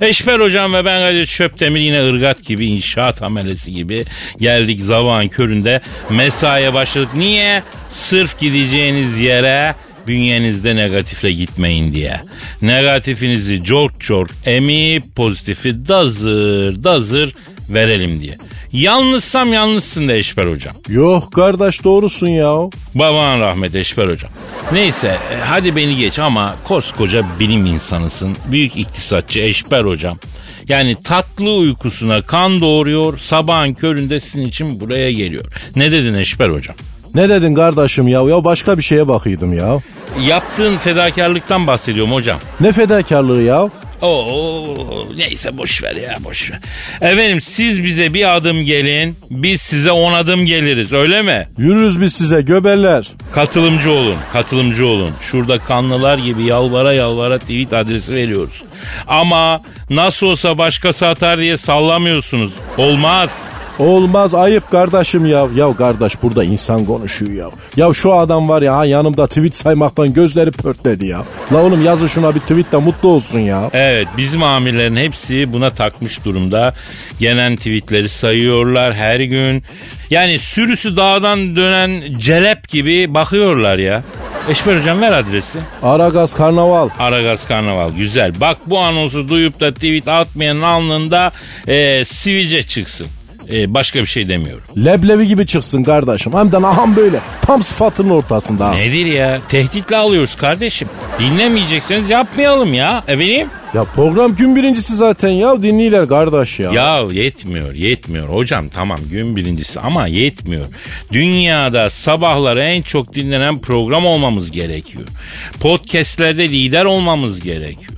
Eşber hocam ve ben Kadir Çöptemir yine ırgat gibi inşaat amelesi gibi geldik zavağın köründe mesaiye başladık. Niye? Sırf gideceğiniz yere bünyenizde negatifle gitmeyin diye. Negatifinizi çok çok emip pozitifi dazır dazır verelim diye. Yalnızsam yalnızsın da Eşber hocam. Yok kardeş doğrusun ya. Baban rahmet Eşber hocam. Neyse e, hadi beni geç ama koskoca bilim insanısın. Büyük iktisatçı Eşber hocam. Yani tatlı uykusuna kan doğuruyor sabahın köründe sizin için buraya geliyor. Ne dedin Eşber hocam? Ne dedin kardeşim ya? Ya başka bir şeye bakıyordum ya. Yaptığın fedakarlıktan bahsediyorum hocam. Ne fedakarlığı ya? Oo, neyse boş ver ya boş ver. Efendim siz bize bir adım gelin, biz size on adım geliriz öyle mi? Yürürüz biz size göbeller. Katılımcı olun, katılımcı olun. Şurada kanlılar gibi yalvara yalvara tweet adresi veriyoruz. Ama nasıl olsa başkası atar diye sallamıyorsunuz. Olmaz. Olmaz ayıp kardeşim ya. Ya kardeş burada insan konuşuyor ya. Ya şu adam var ya ha yanımda tweet saymaktan gözleri pörtledi ya. La oğlum yazın şuna bir tweet de mutlu olsun ya. Evet bizim amirlerin hepsi buna takmış durumda. Gelen tweetleri sayıyorlar her gün. Yani sürüsü dağdan dönen celep gibi bakıyorlar ya. Eşber hocam ver adresi. Aragaz Karnaval. Aragaz Karnaval güzel. Bak bu anonsu duyup da tweet atmayanın alnında e, sivice çıksın. E, başka bir şey demiyorum. Leblebi gibi çıksın kardeşim. Hem de aham böyle. Tam sıfatının ortasında. ha. Nedir ya? Tehditle alıyoruz kardeşim. Dinlemeyecekseniz yapmayalım ya. Efendim? Ya program gün birincisi zaten ya dinliyorlar kardeş ya. Ya yetmiyor, yetmiyor. Hocam tamam gün birincisi ama yetmiyor. Dünyada sabahları en çok dinlenen program olmamız gerekiyor. Podcastlerde lider olmamız gerekiyor.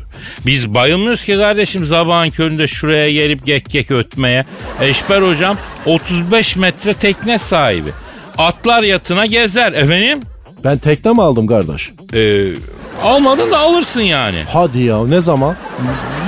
Biz bayılmıyoruz ki kardeşim sabahın köründe şuraya gelip gek gek ötmeye. Eşber hocam 35 metre tekne sahibi. Atlar yatına gezer efendim. Ben tekne mi aldım kardeş? Ee, almadın da alırsın yani. Hadi ya ne zaman?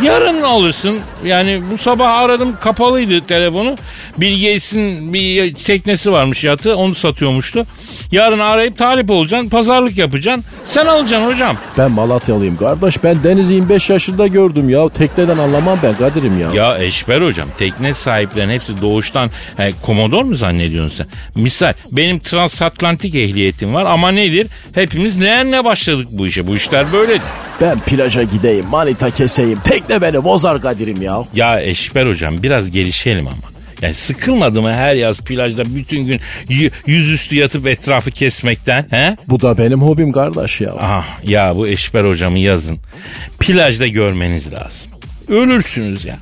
Yarın alırsın. Yani bu sabah aradım kapalıydı telefonu. Bill Gates'in bir teknesi varmış yatı onu satıyormuştu. Yarın arayıp talip olacaksın pazarlık yapacaksın. Sen alacaksın hocam. Ben Malatyalıyım kardeş. Ben denizi 25 yaşında gördüm ya. Tekneden anlamam ben Kadir'im ya. Ya Eşber hocam tekne sahiplerinin hepsi doğuştan he, komodor mu zannediyorsun sen? Misal benim transatlantik ehliyetim var ama nedir? Hepimiz ne başladık bu işe. Bu işler böyledir. Ben plaja gideyim, manita keseyim. Tekne beni bozar Kadir'im ya. Ya Eşber hocam biraz gelişelim ama. Yani sıkılmadı mı her yaz plajda bütün gün yüzüstü yatıp etrafı kesmekten? He? Bu da benim hobim kardeş ya. Ah, ya bu Eşber hocamı yazın. Plajda görmeniz lazım. Ölürsünüz ya.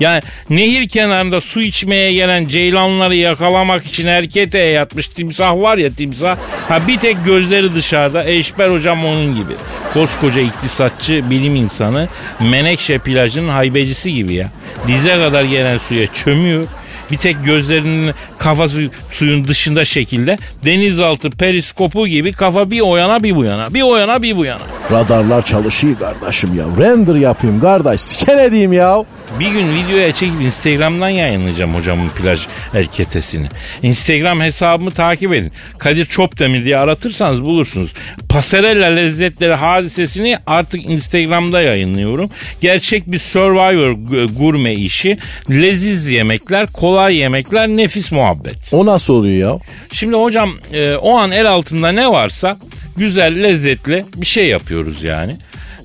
Yani nehir kenarında su içmeye gelen ceylanları yakalamak için erkete yatmış timsah var ya timsah. Ha bir tek gözleri dışarıda. Eşber hocam onun gibi. Koskoca iktisatçı bilim insanı Menekşe plajının haybecisi gibi ya. Dize kadar gelen suya çömüyor. Bir tek gözlerinin kafası suyun dışında şekilde denizaltı periskopu gibi kafa bir o yana bir bu yana. Bir o yana bir bu yana. Radarlar çalışıyor kardeşim ya. Render yapayım kardeş. Sken edeyim ya. Bir gün videoya çekip Instagram'dan yayınlayacağım hocamın plaj erketesini. Instagram hesabımı takip edin. Kadir Çopdemir diye aratırsanız bulursunuz. Pasarella lezzetleri hadisesini artık Instagram'da yayınlıyorum. Gerçek bir Survivor gurme işi. Leziz yemekler, kolay yemekler, nefis muhabbet. O nasıl oluyor ya? Şimdi hocam e, o an el altında ne varsa güzel, lezzetli bir şey yapıyoruz yani.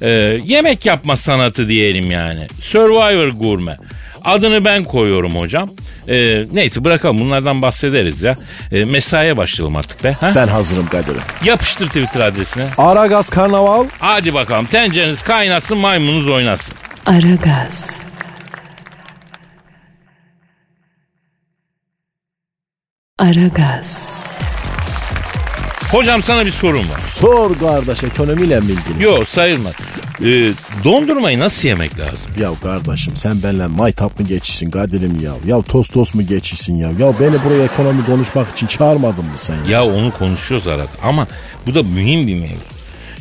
E, yemek yapma sanatı diyelim yani. Survivor gurme. Adını ben koyuyorum hocam. E, neyse bırakalım bunlardan bahsederiz ya. E, mesaiye başlayalım artık be. Ha? Ben hazırım Kadir'im. Yapıştır Twitter adresine. Aragaz Karnaval. Hadi bakalım tencereniz kaynasın maymununuz oynasın. Aragaz. Aragaz. Hocam sana bir sorum var. Sor kardeş ekonomiyle mi ilgili? Yok sayılmaz. Ee, dondurmayı nasıl yemek lazım? Ya kardeşim sen benimle maytap mı geçişsin Kadir'im ya? Ya tost tost mu geçişsin ya? Ya beni buraya ekonomi konuşmak için çağırmadın mı sen ya? Ya onu konuşuyoruz arada ama bu da mühim bir mevzu.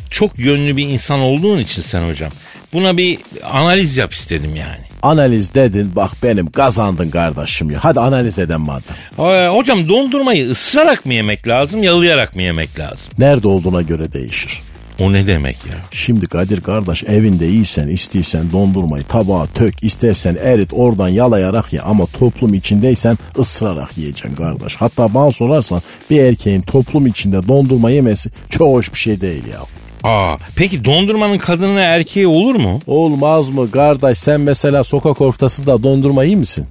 Çok yönlü bir insan olduğun için sen hocam. Buna bir analiz yap istedim yani. Analiz dedin bak benim kazandın kardeşim ya. Hadi analiz edelim madem. Ee, hocam dondurmayı ısırarak mı yemek lazım, yalayarak mı yemek lazım? Nerede olduğuna göre değişir. O ne demek ya? Şimdi Kadir kardeş evinde iyisen istiysen dondurmayı tabağa tök istersen erit oradan yalayarak ye ama toplum içindeysen ısırarak yiyeceksin kardeş. Hatta bana sorarsan bir erkeğin toplum içinde dondurma yemesi çok hoş bir şey değil ya. Aa, peki dondurmanın kadını erkeği olur mu? Olmaz mı kardeş sen mesela sokak ortasında dondurma iyi misin?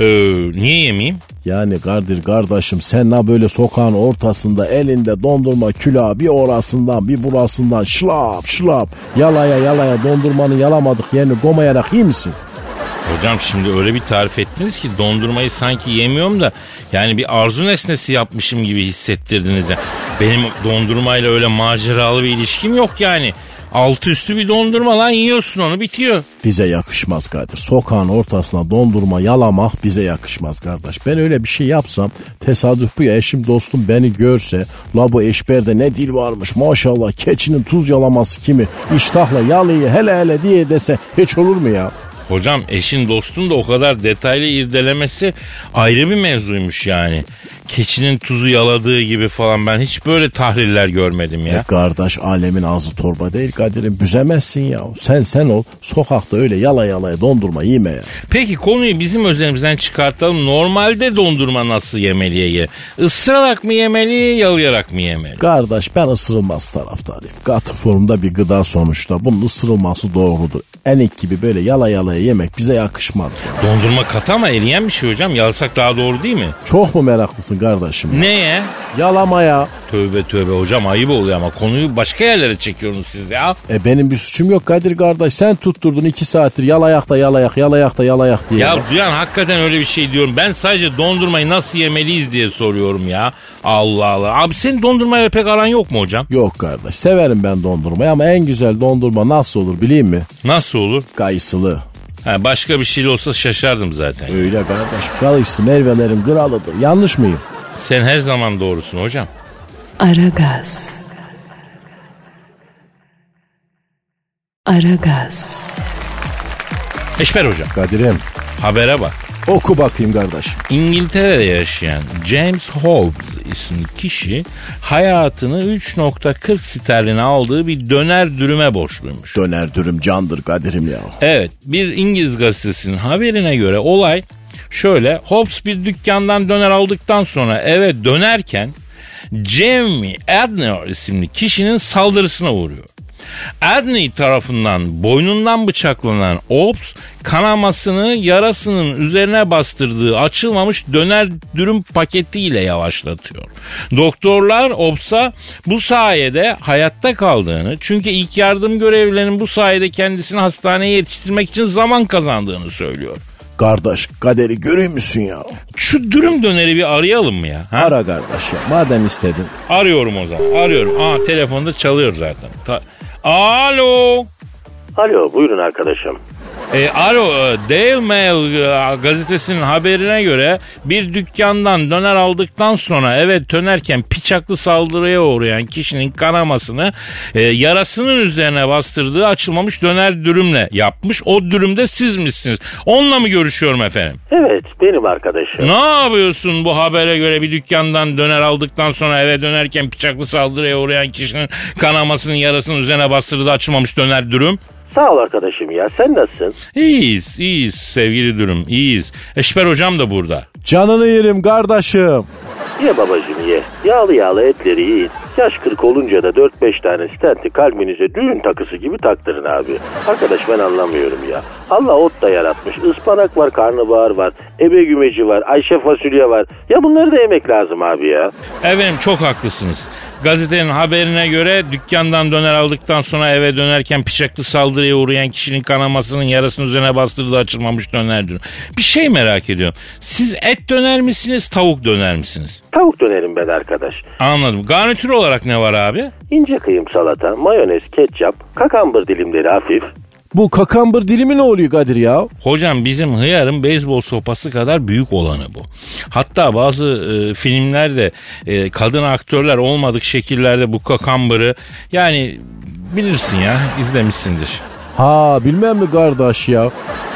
Ee, niye yemeyeyim? Yani Kadir kardeşim sen ne böyle sokağın ortasında elinde dondurma külahı bir orasından bir burasından şlap şlap yalaya yalaya dondurmanı yalamadık yerini gomayarak iyi misin? Hocam şimdi öyle bir tarif ettiniz ki dondurmayı sanki yemiyorum da yani bir arzu nesnesi yapmışım gibi hissettirdiniz. ya. Benim dondurmayla öyle maceralı bir ilişkim yok yani. Altı üstü bir dondurma lan yiyorsun onu bitiyor. Bize yakışmaz Kadir. Sokağın ortasına dondurma yalamak bize yakışmaz kardeş. Ben öyle bir şey yapsam tesadüf bu ya eşim dostum beni görse la bu eşberde ne dil varmış maşallah keçinin tuz yalaması kimi iştahla yalıyı hele hele diye dese hiç olur mu ya? Hocam eşin dostun da o kadar detaylı irdelemesi ayrı bir mevzuymuş yani. Keçinin tuzu yaladığı gibi falan ben hiç böyle tahliller görmedim ya. E kardeş alemin ağzı torba değil Kadir'im büzemezsin ya. Sen sen ol sokakta öyle yala yalaya dondurma yeme ya. Peki konuyu bizim özelimizden çıkartalım. Normalde dondurma nasıl yemeliye ye? Isırarak mı yemeli, yalayarak mı yemeli? Kardeş ben ısırılmaz taraftarıyım. Katı formda bir gıda sonuçta. Bunun ısırılması doğrudur. Enik gibi böyle yala yalaya yemek bize yakışmaz. Ya. Dondurma katı ama eriyen bir şey hocam. Yalasak daha doğru değil mi? Çok mu meraklısın kardeşim? Neye? Yalamaya. Tövbe tövbe hocam ayıp oluyor ama konuyu başka yerlere çekiyorsunuz siz ya. E benim bir suçum yok Kadir kardeş. Sen tutturdun iki saattir yalayak da yalayak yalayak da yalayak diye. Ya duyan hakikaten öyle bir şey diyorum. Ben sadece dondurmayı nasıl yemeliyiz diye soruyorum ya. Allah Allah. Abi senin dondurmayla pek aran yok mu hocam? Yok kardeş severim ben dondurmayı ama en güzel dondurma nasıl olur bileyim mi? Nasıl olur? Kayısılı. Ha, başka bir şey olsa şaşardım zaten. Öyle kardeş kayısı meyvelerin kralıdır. Yanlış mıyım? Sen her zaman doğrusun hocam. Aragaz. Aragaz. Eşber hocam Kadir'im habere bak. Oku bakayım kardeşim. İngiltere'de yaşayan James Hobbs isimli kişi hayatını 3.40 sterline aldığı bir döner dürüme borçluymuş. Döner dürüm candır Kadir'im ya. Evet bir İngiliz gazetesinin haberine göre olay şöyle Hobbs bir dükkandan döner aldıktan sonra eve dönerken Jamie Adner isimli kişinin saldırısına uğruyor. Adney tarafından boynundan bıçaklanan Ops kanamasını yarasının üzerine bastırdığı açılmamış döner dürüm paketiyle yavaşlatıyor. Doktorlar Ops'a bu sayede hayatta kaldığını çünkü ilk yardım görevlilerinin bu sayede kendisini hastaneye yetiştirmek için zaman kazandığını söylüyor. Kardeş kaderi görüyor musun ya? Şu dürüm döneri bir arayalım mı ya? Ha? Ara kardeş ya madem istedin. Arıyorum o zaman. Arıyorum. Aa telefonda çalıyor zaten. Ta- Alo. Alo buyurun arkadaşım. E, alo e, Daily Mail e, gazetesinin haberine göre bir dükkandan döner aldıktan sonra eve dönerken piçaklı saldırıya uğrayan kişinin kanamasını e, yarasının üzerine bastırdığı açılmamış döner dürümle yapmış. O dürümde siz misiniz? Onunla mı görüşüyorum efendim? Evet benim arkadaşım. Ne yapıyorsun bu habere göre bir dükkandan döner aldıktan sonra eve dönerken bıçaklı saldırıya uğrayan kişinin kanamasının yarasının üzerine bastırdığı açılmamış döner dürüm? Sağ ol arkadaşım ya sen nasılsın? İyiyiz, iyiyiz sevgili dürüm, iyiyiz. Eşber hocam da burada. Canını yerim kardeşim. Ye babacım ye. Yağlı yağlı etleri yiyin. Yaş 40 olunca da 4-5 tane stenti kalbinize düğün takısı gibi taktırın abi. Arkadaş ben anlamıyorum ya. Allah ot da yaratmış. Ispanak var, karnabahar var, ebe gümeci var, ayşe fasulye var. Ya bunları da yemek lazım abi ya. Efendim çok haklısınız. Gazetenin haberine göre dükkandan döner aldıktan sonra eve dönerken bıçaklı saldırıya uğrayan kişinin kanamasının yarasının üzerine bastırdığı açılmamış döner dürüm. Bir şey merak ediyorum. Siz et döner misiniz, tavuk döner misiniz? Tavuk dönerim ben arkadaş. Anladım. Garnitür olarak ne var abi? İnce kıyım salata, mayonez, ketçap, kakambır dilimleri hafif. Bu kakambır dilimi ne oluyor Kadir ya? Hocam bizim hıyarın beyzbol sopası kadar büyük olanı bu. Hatta bazı e, filmlerde e, kadın aktörler olmadık şekillerde bu kakambırı yani bilirsin ya izlemişsindir. Ha bilmem mi kardeş ya?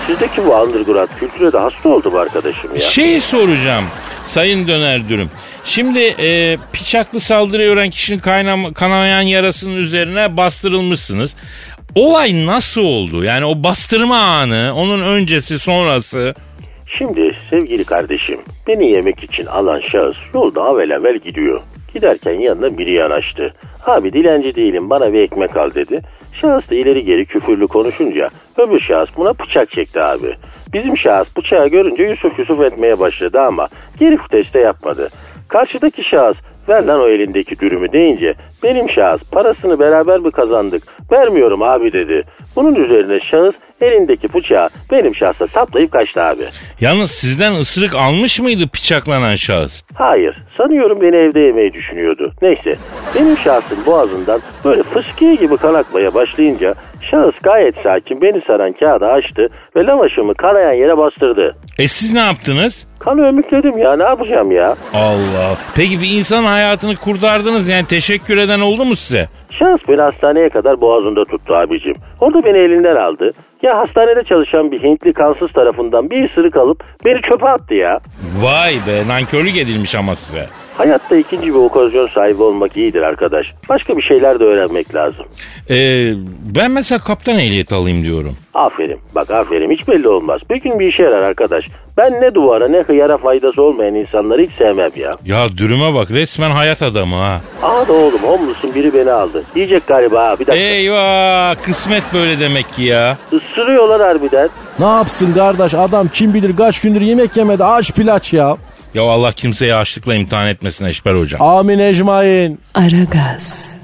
Sizdeki bu underground kültüre de hasta oldum arkadaşım ya. Şeyi soracağım sayın döner dürüm. Şimdi e, bıçaklı saldırıya uğrayan kişinin kaynam, kanayan yarasının üzerine bastırılmışsınız. Olay nasıl oldu? Yani o bastırma anı, onun öncesi sonrası. Şimdi sevgili kardeşim beni yemek için alan şahıs yolda avel avel gidiyor. Giderken yanına biri yanaştı. Abi dilenci değilim bana bir ekmek al dedi. Şahıs da ileri geri küfürlü konuşunca öbür şahıs buna bıçak çekti abi. Bizim şahıs bıçağı görünce Yusuf Yusuf etmeye başladı ama geri viteste yapmadı. Karşıdaki şahıs ver lan o elindeki dürümü deyince benim şahıs parasını beraber mi kazandık vermiyorum abi dedi. Bunun üzerine şahıs elindeki bıçağı benim şahsa saplayıp kaçtı abi. Yalnız sizden ısırık almış mıydı bıçaklanan şahıs? Hayır sanıyorum beni evde yemeyi düşünüyordu. Neyse benim şahsım boğazından böyle fıskiye gibi kan akmaya başlayınca şahıs gayet sakin beni saran kağıdı açtı ve lavaşımı kanayan yere bastırdı. E siz ne yaptınız? Kanı ömükledim ya ne yapacağım ya? Allah. Peki bir insan hayatını kurtardınız yani teşekkür eden oldu mu size? Şahıs beni hastaneye kadar boğazında tuttu abicim. Orada beni elinden aldı. Ya hastanede çalışan bir Hintli kansız tarafından bir ısırık alıp beni çöpe attı ya. Vay be nankörlük edilmiş ama size. Hayatta ikinci bir okazyon sahibi olmak iyidir arkadaş. Başka bir şeyler de öğrenmek lazım. Ee, ben mesela kaptan ehliyeti alayım diyorum. Aferin. Bak aferin hiç belli olmaz. Bir gün bir işe yarar arkadaş. Ben ne duvara ne hıyara faydası olmayan insanları hiç sevmem ya. Ya dürüme bak resmen hayat adamı ha. Aha da oğlum homeless'ın biri beni aldı. Diyecek galiba ha bir dakika. Eyvah kısmet böyle demek ki ya. Isırıyorlar harbiden. Ne yapsın kardeş adam kim bilir kaç gündür yemek yemedi aç pilaç ya. Ya Allah kimseyi açlıkla imtihan etmesin Eşber hocam. Amin ecmain. Aragaz.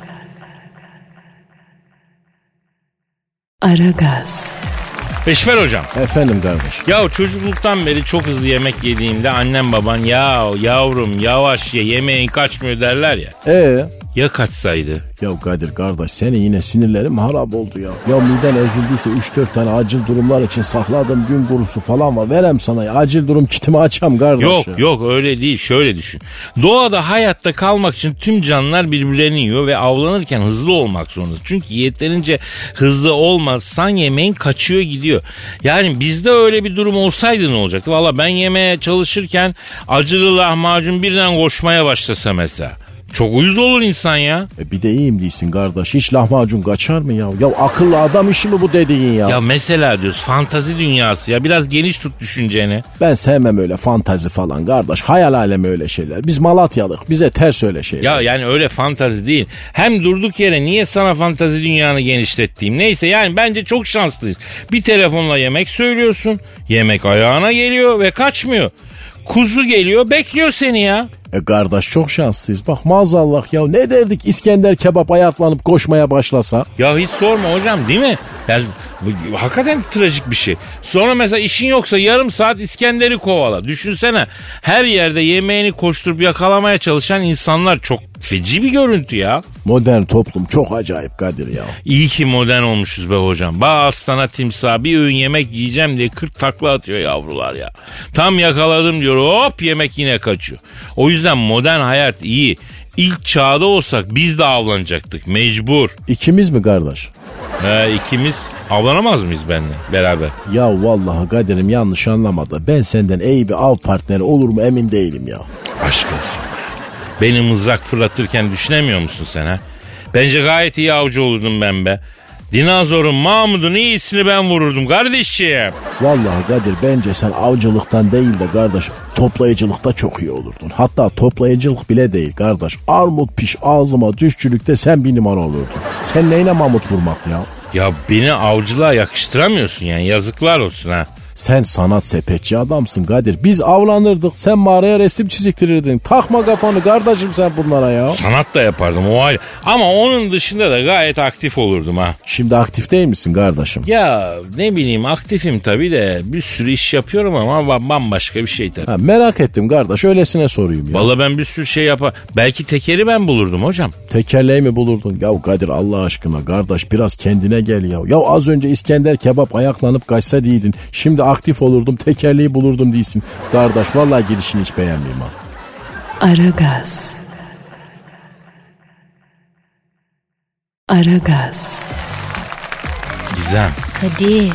Aragaz. Eşber hocam. Efendim kardeş. Ya çocukluktan beri çok hızlı yemek yediğimde annem baban ya yavrum yavaş ye yemeğin kaçmıyor derler ya. Ee? Ya kaçsaydı? Ya Kadir kardeş senin yine sinirlerim harap oldu ya. Ya miden ezildiyse 3-4 tane acil durumlar için sakladığım gün kurusu falan var. Verem sana ya. Acil durum kitimi açam kardeş. Yok ya. yok öyle değil şöyle düşün. Doğada hayatta kalmak için tüm canlılar birbirlerini yiyor ve avlanırken hızlı olmak zorunda. Çünkü yeterince hızlı olmazsan yemeğin kaçıyor gidiyor. Yani bizde öyle bir durum olsaydı ne olacaktı? Valla ben yemeye çalışırken acılı lahmacun birden koşmaya başlasa mesela. Çok uyuz olur insan ya. E bir de iyiyim değilsin kardeş. Hiç lahmacun kaçar mı ya? Ya akıllı adam işi mi bu dediğin ya? Ya mesela diyoruz fantazi dünyası ya biraz geniş tut düşünceni. Ben sevmem öyle fantazi falan kardeş. Hayal alemi öyle şeyler. Biz Malatyalık. Bize ters öyle şeyler. Ya yani öyle fantazi değil. Hem durduk yere niye sana fantazi dünyanı genişlettiğim. Neyse yani bence çok şanslıyız. Bir telefonla yemek söylüyorsun. Yemek ayağına geliyor ve kaçmıyor. Kuzu geliyor bekliyor seni ya. E kardeş çok şanslıyız. Bak maazallah ya ne derdik İskender kebap ayaklanıp koşmaya başlasa. Ya hiç sorma hocam değil mi? Yani bu- hakikaten trajik bir şey. Sonra mesela işin yoksa yarım saat İskender'i kovala. Düşünsene her yerde yemeğini koşturup yakalamaya çalışan insanlar çok feci bir görüntü ya. Modern toplum çok acayip Kadir ya. İyi ki modern olmuşuz be hocam. Bak aslana timsah bir öğün yemek yiyeceğim diye 40 takla atıyor yavrular ya. Tam yakaladım diyor hop yemek yine kaçıyor. O yüzden modern hayat iyi. İlk çağda olsak biz de avlanacaktık mecbur. İkimiz mi kardeş? He, ikimiz avlanamaz mıyız benimle beraber? Ya vallahi Kadir'im yanlış anlamadı. Ben senden iyi bir av partneri olur mu emin değilim ya. Aşk olsun. Beni mızrak fırlatırken düşünemiyor musun sen ha? Bence gayet iyi avcı olurdum ben be. Dinozorun Mahmud'un iyisini ben vururdum kardeşim. Vallahi Kadir bence sen avcılıktan değil de kardeş toplayıcılıkta çok iyi olurdun. Hatta toplayıcılık bile değil kardeş. Armut piş ağzıma düşçülükte sen bir numara olurdun. Sen neyine mamut vurmak ya? Ya beni avcılığa yakıştıramıyorsun yani yazıklar olsun ha. Sen sanat sepetçi adamsın Kadir. Biz avlanırdık sen mağaraya resim çiziktirirdin. Takma kafanı kardeşim sen bunlara ya. Sanat da yapardım o ayrı. Ama onun dışında da gayet aktif olurdum ha. Şimdi aktif değil misin kardeşim? Ya ne bileyim aktifim tabii de bir sürü iş yapıyorum ama ba- bambaşka bir şey tabii. Ha, merak ettim kardeş öylesine sorayım ya. Vallahi ben bir sürü şey yapar. Belki tekeri ben bulurdum hocam. Tekerleği mi bulurdun? Ya Kadir Allah aşkına kardeş biraz kendine gel ya. Ya az önce İskender kebap ayaklanıp kaçsa değildin. Şimdi aktif olurdum tekerleği bulurdum değilsin. Kardeş vallahi gidişini hiç beğenmiyorum ha. Aragaz. Aragaz. Gizem. Kadir.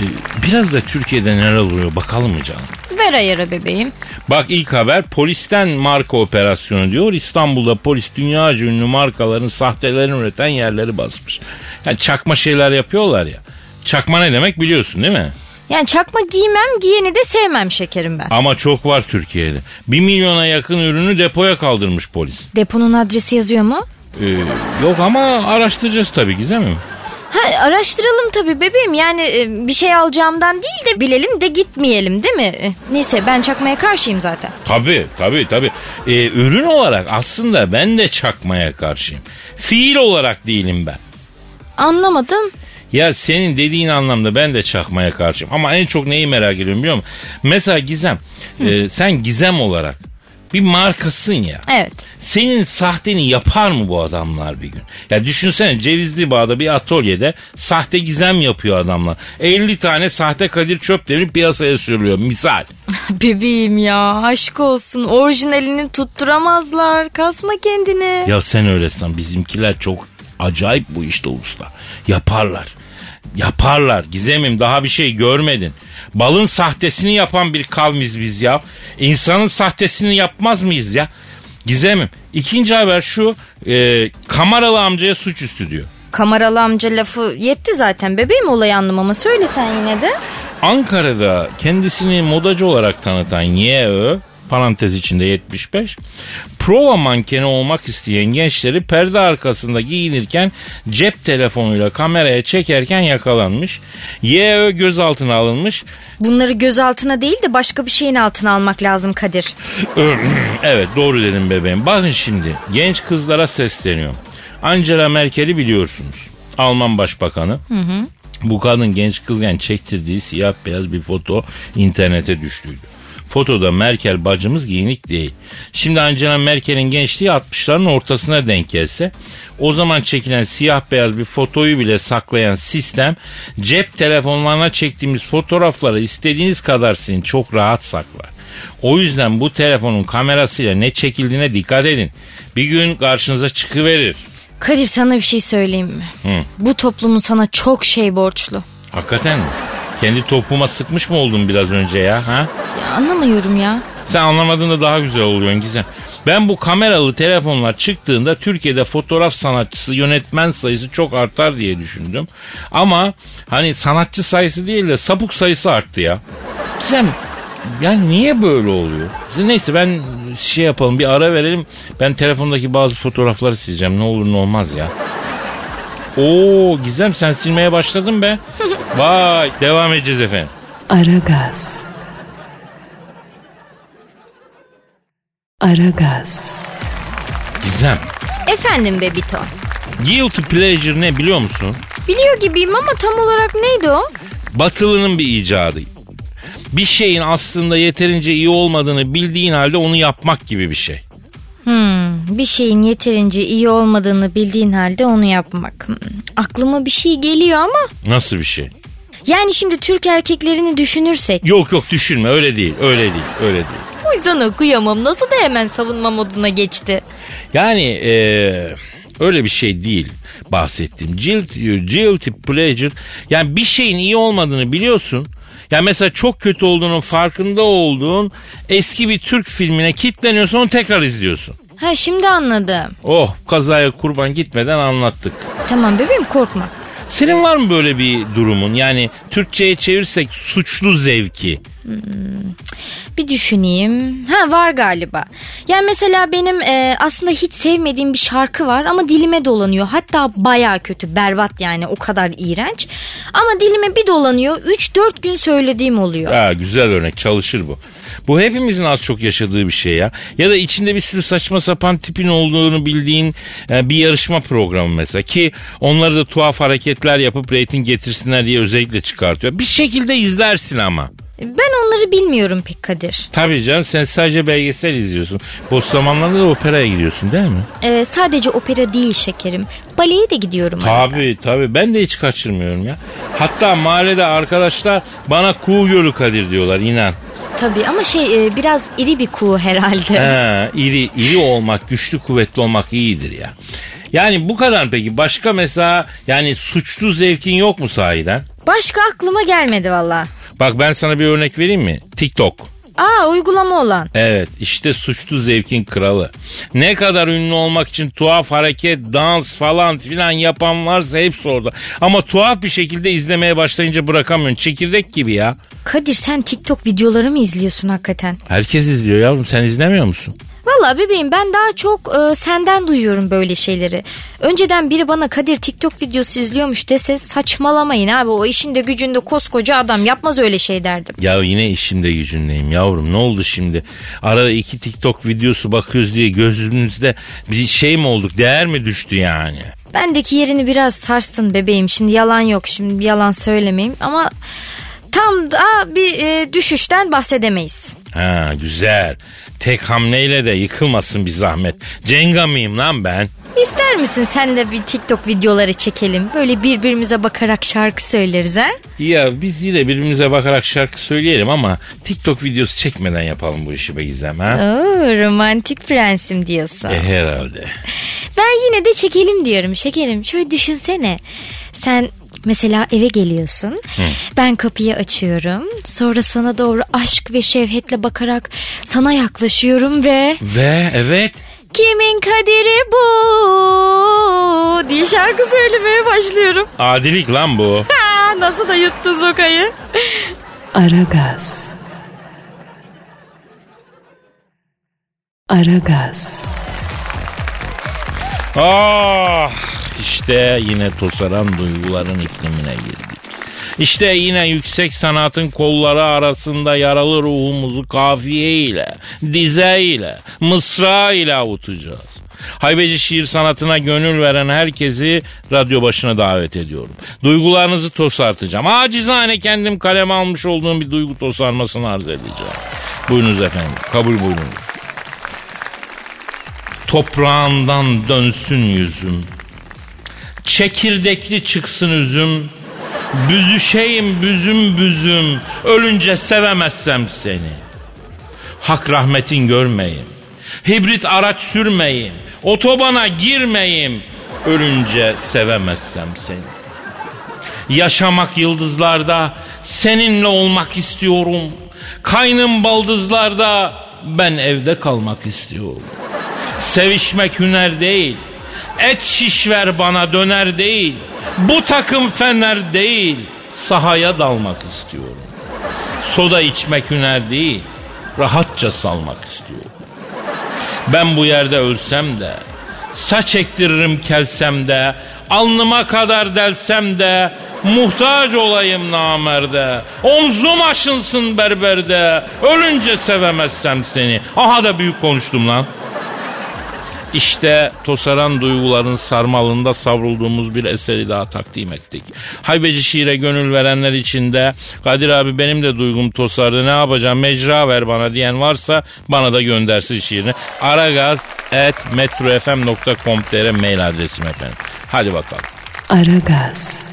e, Biraz da Türkiye'de neler oluyor bakalım mı canım? Ver ayarı bebeğim. Bak ilk haber polisten marka operasyonu diyor. İstanbul'da polis dünyaca ünlü markaların sahtelerini üreten yerleri basmış. Yani çakma şeyler yapıyorlar ya. Çakma ne demek biliyorsun değil mi? Yani çakma giymem giyeni de sevmem şekerim ben. Ama çok var Türkiye'de. Bir milyona yakın ürünü depoya kaldırmış polis. Deponun adresi yazıyor mu? Ee, yok ama araştıracağız tabii Gizem'im. Ha, araştıralım tabii bebeğim. Yani e, bir şey alacağımdan değil de bilelim de gitmeyelim değil mi? E, Neyse ben çakmaya karşıyım zaten. Tabii tabii tabii. Ee, ürün olarak aslında ben de çakmaya karşıyım. Fiil olarak değilim ben. Anlamadım. Ya senin dediğin anlamda ben de çakmaya karşıyım. Ama en çok neyi merak ediyorum biliyor musun? Mesela Gizem, e, sen Gizem olarak bir markasın ya. Evet. Senin sahteni yapar mı bu adamlar bir gün? Ya düşünsene Cevizli Bağ'da bir atölyede sahte gizem yapıyor adamlar. 50 tane sahte Kadir Çöptemir piyasaya sürüyor misal. Bebeğim ya aşk olsun. Orijinalini tutturamazlar. Kasma kendini. Ya sen öyle san bizimkiler çok acayip bu işte usta. Yaparlar. Yaparlar. Gizemim daha bir şey görmedin. Balın sahtesini yapan bir kavmiz biz ya. İnsanın sahtesini yapmaz mıyız ya? Gizemim. İkinci haber şu. E, kameralı amcaya suçüstü diyor. Kameralı amca lafı yetti zaten bebeğim olayı anlamama. Söyle sen yine de. Ankara'da kendisini modacı olarak tanıtan YÖ parantez içinde 75 prova mankeni olmak isteyen gençleri perde arkasında giyinirken cep telefonuyla kameraya çekerken yakalanmış. YÖ gözaltına alınmış. Bunları gözaltına değil de başka bir şeyin altına almak lazım Kadir. evet doğru dedim bebeğim. Bakın şimdi genç kızlara sesleniyorum. Angela Merkel'i biliyorsunuz. Alman başbakanı. Bu kadın genç kızken çektirdiği siyah beyaz bir foto internete düştüydü. Fotoda Merkel bacımız giyinik değil. Şimdi Angela Merkel'in gençliği 60'ların ortasına denk gelse o zaman çekilen siyah beyaz bir fotoyu bile saklayan sistem cep telefonlarına çektiğimiz fotoğrafları istediğiniz kadar sizin çok rahat saklar. O yüzden bu telefonun kamerasıyla ne çekildiğine dikkat edin. Bir gün karşınıza çıkıverir. Kadir sana bir şey söyleyeyim mi? Hı. Bu toplumun sana çok şey borçlu. Hakikaten mi? Kendi topuma sıkmış mı oldun biraz önce ya? Ha? Ya anlamıyorum ya. Sen anlamadığında daha güzel oluyorsun Gizem. Ben bu kameralı telefonlar çıktığında Türkiye'de fotoğraf sanatçısı, yönetmen sayısı çok artar diye düşündüm. Ama hani sanatçı sayısı değil de sapık sayısı arttı ya. Gizem yani niye böyle oluyor? Neyse ben şey yapalım bir ara verelim. Ben telefondaki bazı fotoğrafları sileceğim. Ne olur ne olmaz ya. Oo Gizem sen silmeye başladın be. Vay devam edeceğiz efendim. Aragaz. Aragaz. Gizem Efendim Bebito. guilty pleasure ne biliyor musun? Biliyor gibiyim ama tam olarak neydi o? Batılının bir icadı. Bir şeyin aslında yeterince iyi olmadığını bildiğin halde onu yapmak gibi bir şey. Hmm, bir şeyin yeterince iyi olmadığını bildiğin halde onu yapmak. Hmm, aklıma bir şey geliyor ama. Nasıl bir şey? Yani şimdi Türk erkeklerini düşünürsek. Yok yok düşünme öyle değil öyle değil öyle değil. O yüzden okuyamam. Nasıl da hemen savunma moduna geçti. Yani eee, öyle bir şey değil bahsettiğim. Guilty, guilty pleasure yani bir şeyin iyi olmadığını biliyorsun. Yani mesela çok kötü olduğunun farkında olduğun eski bir Türk filmine kitleniyorsun onu tekrar izliyorsun. Ha şimdi anladım. Oh kazaya kurban gitmeden anlattık. Tamam bebeğim korkma. Senin var mı böyle bir durumun? Yani Türkçe'ye çevirsek suçlu zevki. Bir düşüneyim. Ha var galiba. Yani mesela benim e, aslında hiç sevmediğim bir şarkı var ama dilime dolanıyor. Hatta baya kötü, berbat yani o kadar iğrenç. Ama dilime bir dolanıyor. 3-4 gün söylediğim oluyor. Ha, güzel örnek çalışır bu. Bu hepimizin az çok yaşadığı bir şey ya. Ya da içinde bir sürü saçma sapan tipin olduğunu bildiğin e, bir yarışma programı mesela. Ki onları da tuhaf hareketler yapıp reyting getirsinler diye özellikle çıkartıyor. Bir şekilde izlersin ama. Ben onları bilmiyorum pek Kadir. Tabii canım sen sadece belgesel izliyorsun. Boş zamanlarda da operaya gidiyorsun değil mi? E, sadece opera değil şekerim. Baleye de gidiyorum. arada. Tabii tabii ben de hiç kaçırmıyorum ya. Hatta mahallede arkadaşlar bana kuğu gölü Kadir diyorlar inan. Tabii ama şey e, biraz iri bir kuğu herhalde. He, iri, iri olmak, güçlü kuvvetli olmak iyidir ya. Yani bu kadar peki başka mesela yani suçlu zevkin yok mu sahiden? Başka aklıma gelmedi valla. Bak ben sana bir örnek vereyim mi? TikTok. Aa uygulama olan. Evet işte suçlu zevkin kralı. Ne kadar ünlü olmak için tuhaf hareket, dans falan filan yapan varsa hepsi orada. Ama tuhaf bir şekilde izlemeye başlayınca bırakamıyorsun. Çekirdek gibi ya. Kadir sen TikTok videoları mı izliyorsun hakikaten? Herkes izliyor yavrum sen izlemiyor musun? Valla bebeğim ben daha çok e, senden duyuyorum böyle şeyleri. Önceden biri bana Kadir TikTok videosu izliyormuş dese saçmalamayın abi o işinde gücünde koskoca adam yapmaz öyle şey derdim. Ya yine işimde gücündeyim yavrum ne oldu şimdi? Arada iki TikTok videosu bakıyoruz diye gözümüzde bir şey mi olduk değer mi düştü yani? Bendeki yerini biraz sarstın bebeğim şimdi yalan yok şimdi yalan söylemeyeyim ama tam da bir e, düşüşten bahsedemeyiz. Ha güzel. Tek hamleyle de yıkılmasın bir zahmet. Cenga mıyım lan ben? İster misin sen de bir TikTok videoları çekelim böyle birbirimize bakarak şarkı söyleriz ha? Ya biz yine birbirimize bakarak şarkı söyleyelim ama TikTok videosu çekmeden yapalım bu işi be Gizem ha? Oo, romantik prensim diyorsun. E herhalde. Ben yine de çekelim diyorum şekerim. Şöyle düşünsene. Sen mesela eve geliyorsun. Ben kapıyı açıyorum. Sonra sana doğru aşk ve şevhetle bakarak sana yaklaşıyorum ve... Ve evet. Kimin kaderi bu diye şarkı söylemeye başlıyorum. Adilik lan bu. Ha, nasıl da yuttu zokayı. Aragaz. Aragaz. Ah işte yine tosaran duyguların iklimine girdik. İşte yine yüksek sanatın kolları arasında yaralı ruhumuzu kafiye ile, dize ile, mısra ile avutacağız. Haybeci şiir sanatına gönül veren herkesi radyo başına davet ediyorum. Duygularınızı tosartacağım. Acizane kendim kaleme almış olduğum bir duygu tosarmasını arz edeceğim. Buyurunuz efendim. Kabul buyurunuz. Toprağından dönsün yüzüm. Çekirdekli çıksın üzüm. Büzüşeyim büzüm büzüm. Ölünce sevemezsem seni. Hak rahmetin görmeyim. Hibrit araç sürmeyim. Otobana girmeyim. Ölünce sevemezsem seni. Yaşamak yıldızlarda seninle olmak istiyorum. Kaynım baldızlarda ben evde kalmak istiyorum. Sevişmek hüner değil. Et şiş ver bana döner değil. Bu takım fener değil. Sahaya dalmak istiyorum. Soda içmek hüner değil. Rahatça salmak istiyorum. Ben bu yerde ölsem de, saç ektiririm kelsem de, alnıma kadar delsem de, muhtaç olayım namerde. Omzum aşınsın berberde, ölünce sevemezsem seni. Aha da büyük konuştum lan. İşte tosaran duyguların sarmalında savrulduğumuz bir eseri daha takdim ettik. Haybeci şiire gönül verenler için de Kadir abi benim de duygum tosardı ne yapacağım mecra ver bana diyen varsa bana da göndersin şiirini. aragaz.metrofm.com.tr mail adresim efendim. Hadi bakalım. Aragaz.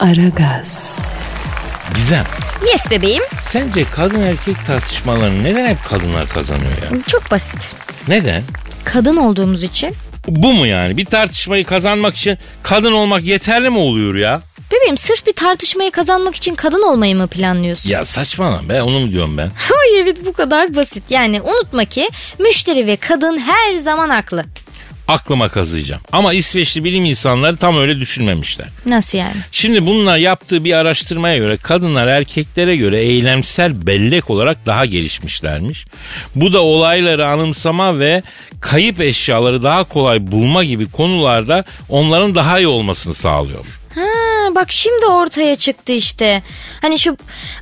Aragaz. Gizem Yes bebeğim. sence kadın erkek tartışmalarını neden hep kadınlar kazanıyor ya? Çok basit. Neden? Kadın olduğumuz için. Bu mu yani? Bir tartışmayı kazanmak için kadın olmak yeterli mi oluyor ya? Bebeğim sırf bir tartışmayı kazanmak için kadın olmayı mı planlıyorsun? Ya saçmalama be onu mu diyorum ben? Ay evet bu kadar basit. Yani unutma ki müşteri ve kadın her zaman haklı. Aklıma kazıyacağım. Ama İsveçli bilim insanları tam öyle düşünmemişler. Nasıl yani? Şimdi bunlar yaptığı bir araştırmaya göre kadınlar erkeklere göre eylemsel bellek olarak daha gelişmişlermiş. Bu da olayları anımsama ve kayıp eşyaları daha kolay bulma gibi konularda onların daha iyi olmasını sağlıyor. Ha bak şimdi ortaya çıktı işte. Hani şu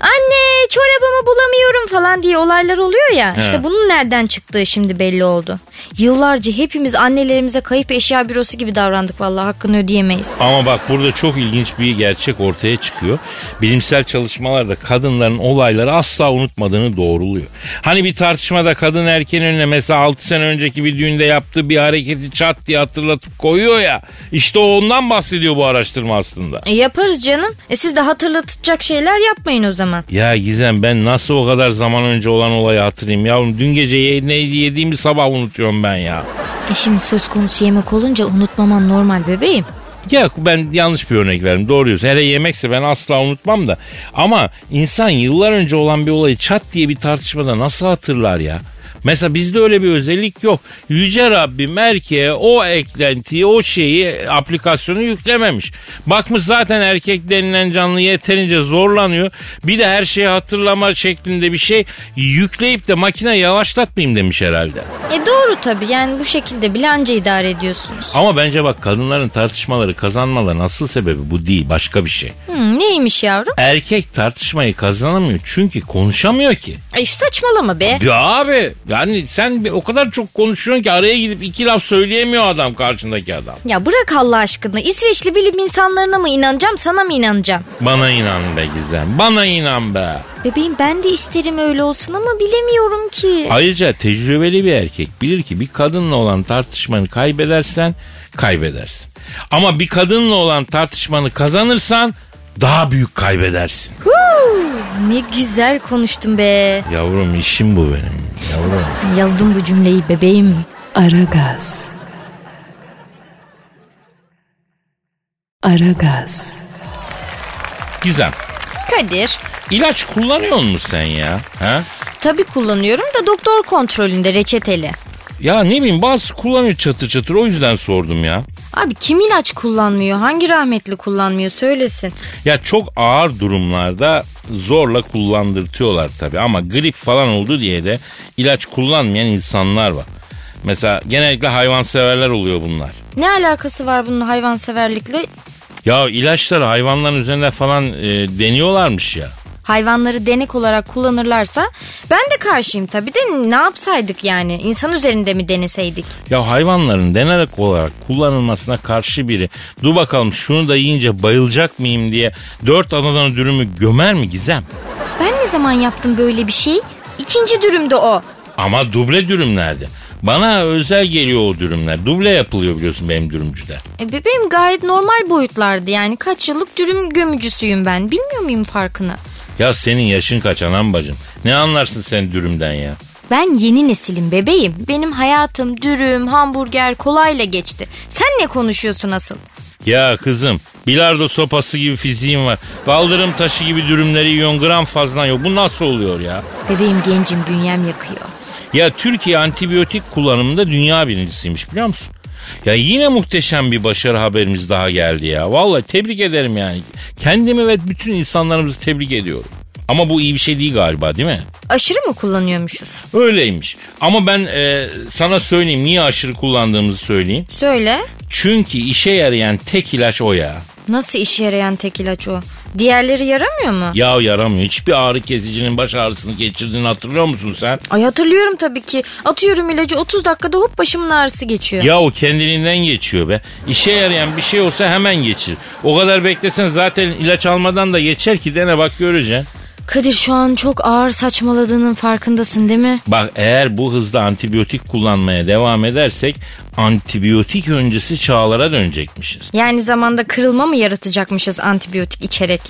anne çorabımı bulamıyorum falan diye olaylar oluyor ya. İşte bunun nereden çıktığı şimdi belli oldu. Yıllarca hepimiz annelerimize kayıp eşya bürosu gibi davrandık vallahi hakkını ödeyemeyiz. Ama bak burada çok ilginç bir gerçek ortaya çıkıyor. Bilimsel çalışmalarda kadınların olayları asla unutmadığını doğruluyor. Hani bir tartışmada kadın erkeğin önüne mesela 6 sene önceki bir düğünde yaptığı bir hareketi çat diye hatırlatıp koyuyor ya. İşte ondan bahsediyor bu araştırma aslında. E yaparız canım. E siz de hatırlatacak şeyler yapmayın o zaman. Ya Gizem ben nasıl o kadar zaman önce olan olayı hatırlayayım yavrum. Dün gece ne yediğimi sabah unutuyorum ben ya. E şimdi söz konusu yemek olunca unutmaman normal bebeğim. Ya ben yanlış bir örnek verdim. Doğru diyorsun. Hele yemekse ben asla unutmam da. Ama insan yıllar önce olan bir olayı çat diye bir tartışmada nasıl hatırlar ya? Mesela bizde öyle bir özellik yok. Yüce Rabbim erkeğe o eklentiyi, o şeyi, aplikasyonu yüklememiş. Bakmış zaten erkek denilen canlı yeterince zorlanıyor. Bir de her şeyi hatırlama şeklinde bir şey yükleyip de makine yavaşlatmayayım demiş herhalde. E doğru tabii yani bu şekilde bile anca idare ediyorsunuz. Ama bence bak kadınların tartışmaları kazanmaların asıl sebebi bu değil başka bir şey. Hmm, neymiş yavrum? Erkek tartışmayı kazanamıyor çünkü konuşamıyor ki. Ay saçmalama be. Ya abi yani sen o kadar çok konuşuyorsun ki araya gidip iki laf söyleyemiyor adam karşındaki adam. Ya bırak Allah aşkına İsveçli bilim insanlarına mı inanacağım sana mı inanacağım? Bana inan be Gizem bana inan be. Bebeğim ben de isterim öyle olsun ama bilemiyorum ki. Ayrıca tecrübeli bir erkek bilir ki bir kadınla olan tartışmanı kaybedersen kaybedersin. Ama bir kadınla olan tartışmanı kazanırsan daha büyük kaybedersin. Ne güzel konuştun be. Yavrum işim bu benim yavrum. Yazdım bu cümleyi bebeğim. Aragaz. Aragaz. Gizem Kadir ilaç kullanıyor musun sen ya? Ha? tabii kullanıyorum da doktor kontrolünde reçeteli. Ya ne bileyim bazı kullanıyor çatır çatır o yüzden sordum ya. Abi kim ilaç kullanmıyor? Hangi rahmetli kullanmıyor söylesin. Ya çok ağır durumlarda zorla kullandırtıyorlar tabii ama grip falan oldu diye de ilaç kullanmayan insanlar var. Mesela genellikle hayvanseverler oluyor bunlar. Ne alakası var bunun hayvanseverlikle? Ya ilaçları hayvanların üzerinde falan e, deniyorlarmış ya. Hayvanları denek olarak kullanırlarsa ben de karşıyım tabii de ne yapsaydık yani? İnsan üzerinde mi deneseydik? Ya hayvanların denerek olarak kullanılmasına karşı biri dur bakalım şunu da yiyince bayılacak mıyım diye dört anadan dürümü gömer mi Gizem? Ben ne zaman yaptım böyle bir şey? İkinci dürümde o. Ama duble dürümlerde. Bana özel geliyor o dürümler. Duble yapılıyor biliyorsun benim dürümcüde. E bebeğim gayet normal boyutlardı yani. Kaç yıllık dürüm gömücüsüyüm ben. Bilmiyor muyum farkını? Ya senin yaşın kaç anam bacım? Ne anlarsın sen dürümden ya? Ben yeni nesilim bebeğim. Benim hayatım dürüm, hamburger kolayla geçti. Sen ne konuşuyorsun asıl? Ya kızım bilardo sopası gibi fiziğin var. Kaldırım taşı gibi dürümleri yiyorsun gram fazla yok. Bu nasıl oluyor ya? Bebeğim gencim bünyem yakıyor. Ya Türkiye antibiyotik kullanımında dünya birincisiymiş biliyor musun? Ya yine muhteşem bir başarı haberimiz daha geldi ya. Vallahi tebrik ederim yani. Kendimi ve bütün insanlarımızı tebrik ediyorum. Ama bu iyi bir şey değil galiba değil mi? Aşırı mı kullanıyormuşuz? Öyleymiş. Ama ben e, sana söyleyeyim niye aşırı kullandığımızı söyleyeyim. Söyle. Çünkü işe yarayan tek ilaç o ya. Nasıl işe yarayan tek ilaç o? Diğerleri yaramıyor mu? Ya yaramıyor. Hiçbir ağrı kesicinin baş ağrısını geçirdiğini hatırlıyor musun sen? Ay hatırlıyorum tabii ki. Atıyorum ilacı 30 dakikada hop başımın ağrısı geçiyor. Ya o kendiliğinden geçiyor be. İşe yarayan bir şey olsa hemen geçir. O kadar beklesen zaten ilaç almadan da geçer ki dene bak göreceksin. Kadir şu an çok ağır saçmaladığının farkındasın değil mi? Bak eğer bu hızda antibiyotik kullanmaya devam edersek antibiyotik öncesi çağlara dönecekmişiz. Yani zamanda kırılma mı yaratacakmışız antibiyotik içerek?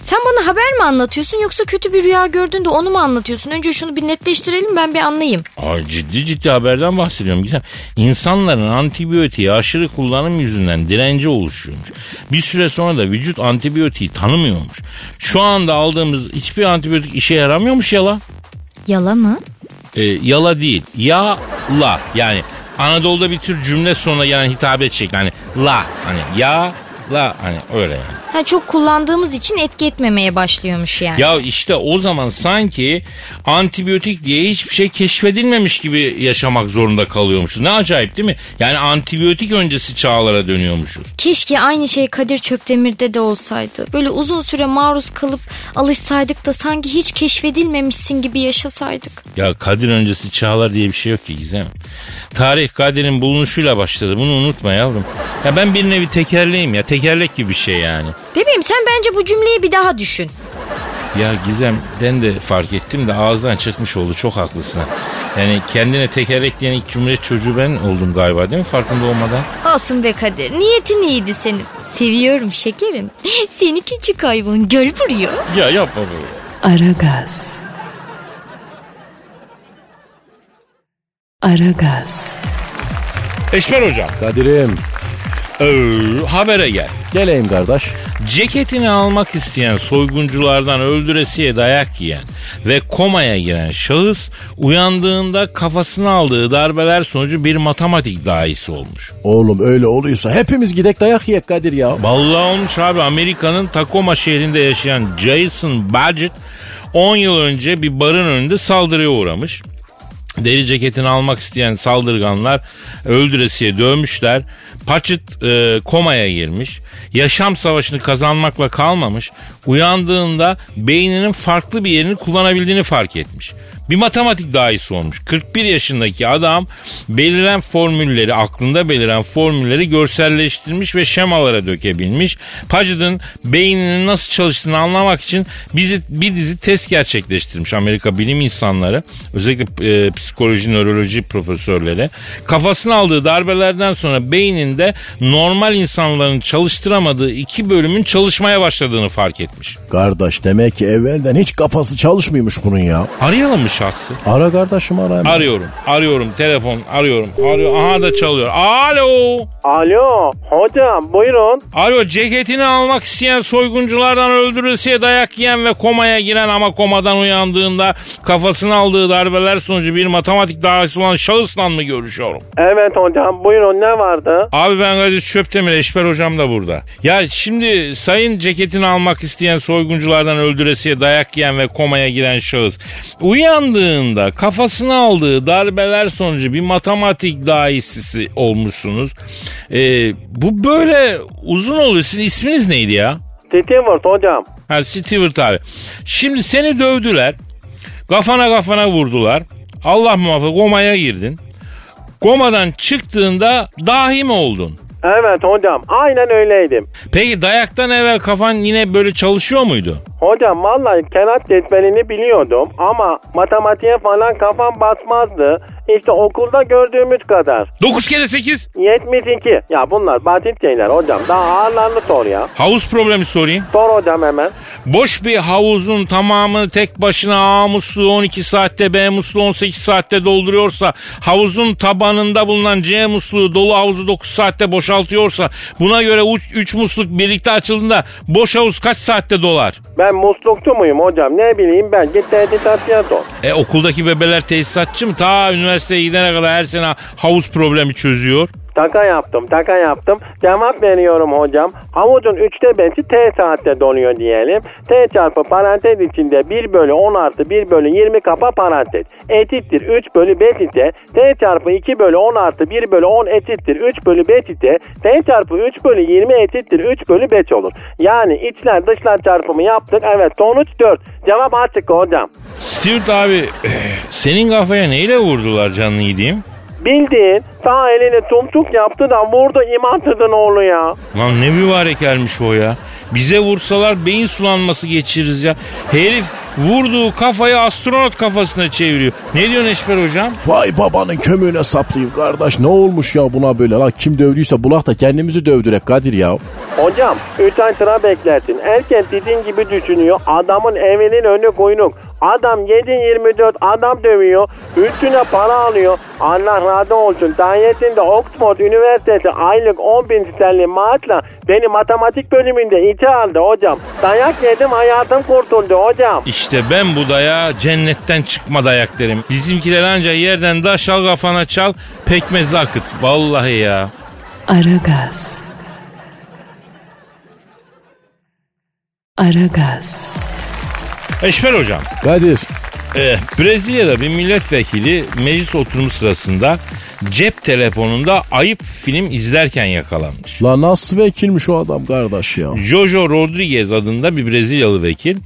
Sen bana haber mi anlatıyorsun yoksa kötü bir rüya gördün de onu mu anlatıyorsun? Önce şunu bir netleştirelim ben bir anlayayım. Ay, ciddi ciddi haberden bahsediyorum. Güzel. İnsanların antibiyotiği aşırı kullanım yüzünden direnci oluşuyormuş. Bir süre sonra da vücut antibiyotiği tanımıyormuş. Şu anda aldığımız hiçbir antibiyotik işe yaramıyormuş yala. Yala mı? Ee, yala değil. Ya la yani Anadolu'da bir tür cümle sonuna gelen hitabet şekli. Hani la hani ya la hani öyle yani. Ha, çok kullandığımız için etki etmemeye başlıyormuş yani. Ya işte o zaman sanki antibiyotik diye hiçbir şey keşfedilmemiş gibi yaşamak zorunda kalıyormuşuz. Ne acayip değil mi? Yani antibiyotik öncesi çağlara dönüyormuşuz. Keşke aynı şey Kadir Çöpdemir'de de olsaydı. Böyle uzun süre maruz kalıp alışsaydık da sanki hiç keşfedilmemişsin gibi yaşasaydık. Ya Kadir öncesi çağlar diye bir şey yok ki Gizem. Tarih Kadir'in bulunuşuyla başladı. Bunu unutma yavrum. Ya ben bir nevi tekerleğim ya. Tekerlek gibi bir şey yani. Bebeğim sen bence bu cümleyi bir daha düşün. Ya Gizem ben de fark ettim de ağızdan çıkmış oldu. Çok haklısın. ha. Yani kendine tekerlek diyen ilk cumhuriyet çocuğu ben oldum galiba değil mi? Farkında olmadan. Olsun be Kadir. Niyetin iyiydi senin. Seviyorum şekerim. Seni küçük hayvan gel buraya. Ya yapma böyle. Aragaz. Aragaz. Eşmer hocam. Kadir'im ee, habere gel. geleyim kardeş. Ceketini almak isteyen soygunculardan öldüresiye dayak yiyen ve komaya giren şahıs uyandığında kafasına aldığı darbeler sonucu bir matematik dahisi olmuş. Oğlum öyle oluyorsa hepimiz gidek dayak yiyek Kadir ya. Vallahi olmuş abi Amerika'nın Tacoma şehrinde yaşayan Jason Badgett 10 yıl önce bir barın önünde saldırıya uğramış. Deri ceketini almak isteyen saldırganlar öldüresiye dövmüşler. Paçıt e, komaya girmiş. Yaşam savaşını kazanmakla kalmamış. Uyandığında beyninin farklı bir yerini kullanabildiğini fark etmiş. Bir matematik dahisi olmuş. 41 yaşındaki adam beliren formülleri, aklında beliren formülleri görselleştirmiş ve şemalara dökebilmiş. Paget'ın beyninin nasıl çalıştığını anlamak için bizi, bir dizi test gerçekleştirmiş Amerika bilim insanları. Özellikle e, psikoloji, nöroloji profesörleri. Kafasına aldığı darbelerden sonra beyninde normal insanların çalıştıramadığı iki bölümün çalışmaya başladığını fark etmiş. Kardeş demek ki evvelden hiç kafası çalışmıyormuş bunun ya. Arayalım mı şahsı? Ara kardeşim ara. hemen. Arıyorum, arıyorum, telefon arıyorum, arıyor. Aha da çalıyor. Alo, Alo hocam buyurun. alo ceketini almak isteyen soygunculardan öldürülseye dayak yiyen ve komaya giren ama komadan uyandığında kafasına aldığı darbeler sonucu bir matematik dahisi olan şahısla mı görüşüyorum? Evet hocam buyurun ne vardı? Abi ben Kadir Çöptemir, Eşber hocam da burada. Ya şimdi sayın ceketini almak isteyen soygunculardan öldüresiye dayak yiyen ve komaya giren şahıs uyandığında kafasına aldığı darbeler sonucu bir matematik dahisisi olmuşsunuz. Ee, bu böyle uzun oluyor. Sizin isminiz neydi ya? Stewart hocam. Ha Stewart abi. Şimdi seni dövdüler. Kafana kafana vurdular. Allah muhafaza komaya girdin. Komadan çıktığında dahi mi oldun? Evet hocam aynen öyleydim. Peki dayaktan evvel kafan yine böyle çalışıyor muydu? Hocam vallahi kenat cetvelini biliyordum ama matematiğe falan kafam basmazdı. İşte okulda gördüğümüz kadar. 9 kere 8. 72. Ya bunlar basit şeyler hocam. Daha ağırlarını sor ya. Havuz problemi sorayım. Sor hocam hemen. Boş bir havuzun tamamını tek başına A musluğu 12 saatte B musluğu 18 saatte dolduruyorsa havuzun tabanında bulunan C musluğu dolu havuzu 9 saatte boşaltıyorsa buna göre 3 musluk birlikte açıldığında boş havuz kaç saatte dolar? Ben muslukçu muyum hocam? Ne bileyim ben. Git tesisatçıya sor. E okuldaki bebeler tesisatçı mı? Ta üniversiteye gidene kadar her sene havuz problemi çözüyor. Taka yaptım, taka yaptım. Cevap veriyorum hocam. Havucun üçte beşi T saatte donuyor diyelim. T çarpı parantez içinde 1 bölü 10 artı 1 bölü 20 kapa parantez. Eşittir 3 bölü 5 ise T çarpı 2 bölü 10 artı 1 bölü 10 eşittir 3 bölü 5 ise T çarpı 3 bölü 20 eşittir 3 bölü 5 olur. Yani içler dışlar çarpımı yaptık. Evet sonuç 4. Cevap açık hocam. Stuart abi eh, senin kafaya neyle vurdular canlı yediğim? Bildiğin sağ elini tumtuk yaptı da vurdu iman oğlu ya. Lan ne mübarekelmiş o ya. Bize vursalar beyin sulanması geçiririz ya. Herif vurduğu kafayı astronot kafasına çeviriyor. Ne diyorsun Eşber hocam? Vay babanın kömüğüne saplayayım kardeş. Ne olmuş ya buna böyle? La kim dövdüyse bulak da kendimizi dövdürek Kadir ya. Hocam 3 ay sıra beklersin. Erken dediğin gibi düşünüyor. Adamın evinin önü koyunuk. Adam 7-24 adam dövüyor. Üstüne para alıyor. Allah razı olsun. Dayetinde Oxford Üniversitesi aylık 10 bin sterlin maaşla beni matematik bölümünde içe aldı hocam. Dayak yedim hayatım kurtuldu hocam. İşte ben bu dayağa cennetten çıkma dayak derim. Bizimkiler ancak yerden daş al kafana çal pekmez akıt. Vallahi ya. Aragaz. Aragaz. Eşber hocam. Kadir. eh, Brezilya'da bir milletvekili meclis oturumu sırasında cep telefonunda ayıp film izlerken yakalanmış. La nasıl vekilmiş o adam kardeş ya? Jojo Rodriguez adında bir Brezilyalı vekil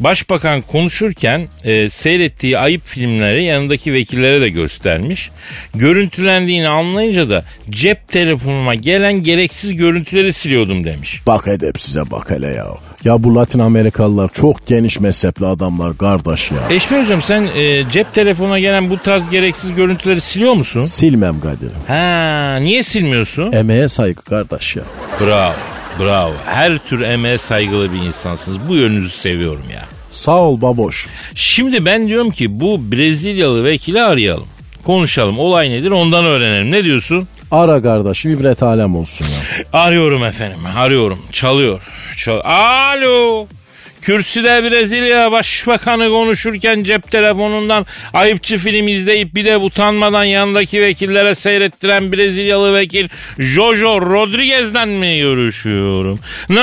başbakan konuşurken e, seyrettiği ayıp filmleri yanındaki vekillere de göstermiş. Görüntülendiğini anlayınca da cep telefonuma gelen gereksiz görüntüleri siliyordum demiş. Bak edep size bak hele ya. Ya bu Latin Amerikalılar çok geniş mezhepli adamlar kardeş ya. Eşmer hocam sen e, cep telefonuna gelen bu tarz gereksiz görüntüleri siliyor musun? Silmem Kadir'im. Ha, niye silmiyorsun? Emeğe saygı kardeş ya. Bravo, bravo. Her tür emeğe saygılı bir insansınız. Bu yönünüzü seviyorum ya. Sağ ol baboş. Şimdi ben diyorum ki bu Brezilyalı vekili arayalım. Konuşalım. Olay nedir ondan öğrenelim. Ne diyorsun? Ara kardeşim ibret alem olsun ya. Arıyorum efendim. Arıyorum. Çalıyor. Çal Alo. Kürsüde Brezilya Başbakanı konuşurken cep telefonundan ayıpçı film izleyip bir de utanmadan yanındaki vekillere seyrettiren Brezilyalı vekil Jojo Rodriguez'den mi görüşüyorum? Ne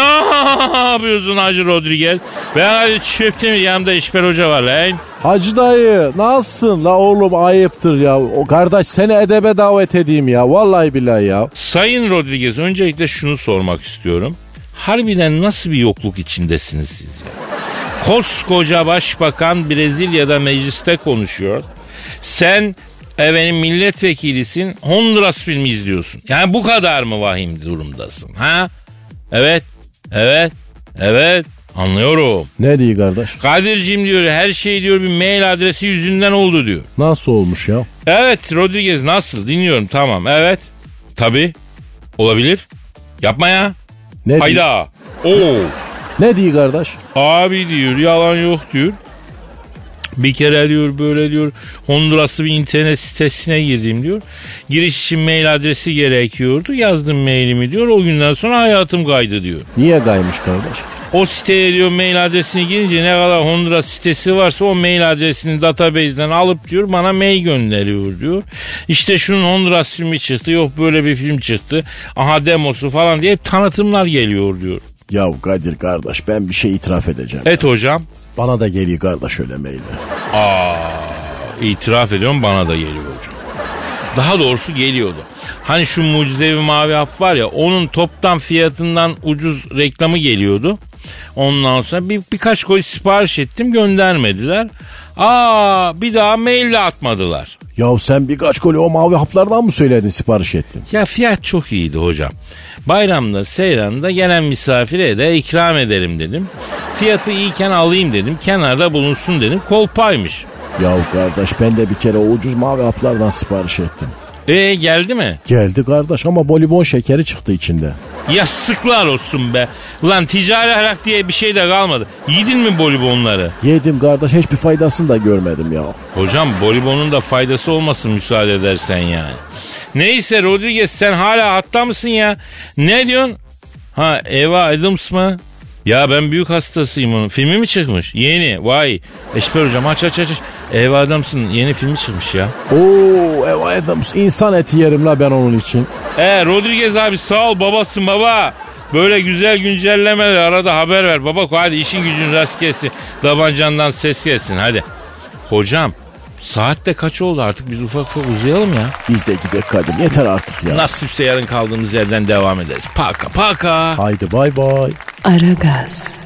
yapıyorsun Hacı Rodriguez? Ben Hacı Çöptemir yanımda İşber Hoca var lan. Hacı dayı nasılsın la oğlum ayıptır ya. O kardeş seni edebe davet edeyim ya. Vallahi billahi ya. Sayın Rodriguez öncelikle şunu sormak istiyorum. Harbiden nasıl bir yokluk içindesiniz siz ya? Koskoca başbakan Brezilya'da mecliste konuşuyor. Sen efendim milletvekilisin Honduras filmi izliyorsun. Yani bu kadar mı vahim durumdasın ha? Evet, evet, evet anlıyorum. Ne diyor kardeş? Kadir'cim diyor her şey diyor bir mail adresi yüzünden oldu diyor. Nasıl olmuş ya? Evet Rodriguez nasıl dinliyorum tamam evet. Tabi olabilir. Yapma ya. Ne? Hayda. Oo. Ne diyor kardeş? Abi diyor yalan yok diyor. Bir kere diyor böyle diyor Honduraslı bir internet sitesine girdim diyor. Giriş için mail adresi gerekiyordu. Yazdım mailimi diyor. O günden sonra hayatım kaydı diyor. Niye kaymış kardeş? O siteye diyor mail adresini girince ne kadar Honduras sitesi varsa o mail adresini database'den alıp diyor bana mail gönderiyor diyor. İşte şunun Honduras filmi çıktı yok böyle bir film çıktı. Aha demosu falan diye hep tanıtımlar geliyor diyor. Ya Kadir kardeş ben bir şey itiraf edeceğim. Evet hocam. Bana da geliyor kardeş öyle mailler. Aa, itiraf ediyorum bana da geliyor hocam. Daha doğrusu geliyordu. Hani şu mucizevi mavi hap var ya onun toptan fiyatından ucuz reklamı geliyordu. Ondan sonra bir, birkaç koy sipariş ettim göndermediler. Aa bir daha maille atmadılar. Ya sen birkaç koli o mavi haplardan mı söyledin sipariş ettin? Ya fiyat çok iyiydi hocam. Bayramda, seyranda gelen misafire de ikram ederim dedim. Fiyatı iyiken alayım dedim. Kenarda bulunsun dedim. Kolpaymış. Ya kardeş ben de bir kere o ucuz mavi haplardan sipariş ettim. E geldi mi? Geldi kardeş ama bolibon şekeri çıktı içinde. Yastıklar olsun be. Ulan ticari ahlak diye bir şey de kalmadı. Yedin mi bolibonları? Yedim kardeş hiçbir faydasını da görmedim ya. Hocam bolibonun da faydası olmasın müsaade edersen yani. Neyse Rodriguez sen hala hatta mısın ya? Ne diyorsun? Ha Eva Adams mı? Ya ben büyük hastasıyım onun. Filmi mi çıkmış? Yeni. Vay. Eşber hocam aç aç aç. Eva Adams'ın yeni filmi çıkmış ya. Oo Eva Adams insan eti yerim la ben onun için. E Rodriguez abi sağ ol babasın baba. Böyle güzel güncellemeler arada haber ver baba. Hadi işin gücün rast gelsin. Davancandan ses gelsin hadi. Hocam saat de kaç oldu artık biz ufak ufak uzayalım ya. Biz de gidelim Kadir yeter artık ya. Nasipse yarın kaldığımız yerden devam ederiz. Paka paka. Haydi bay bay. Aragaz.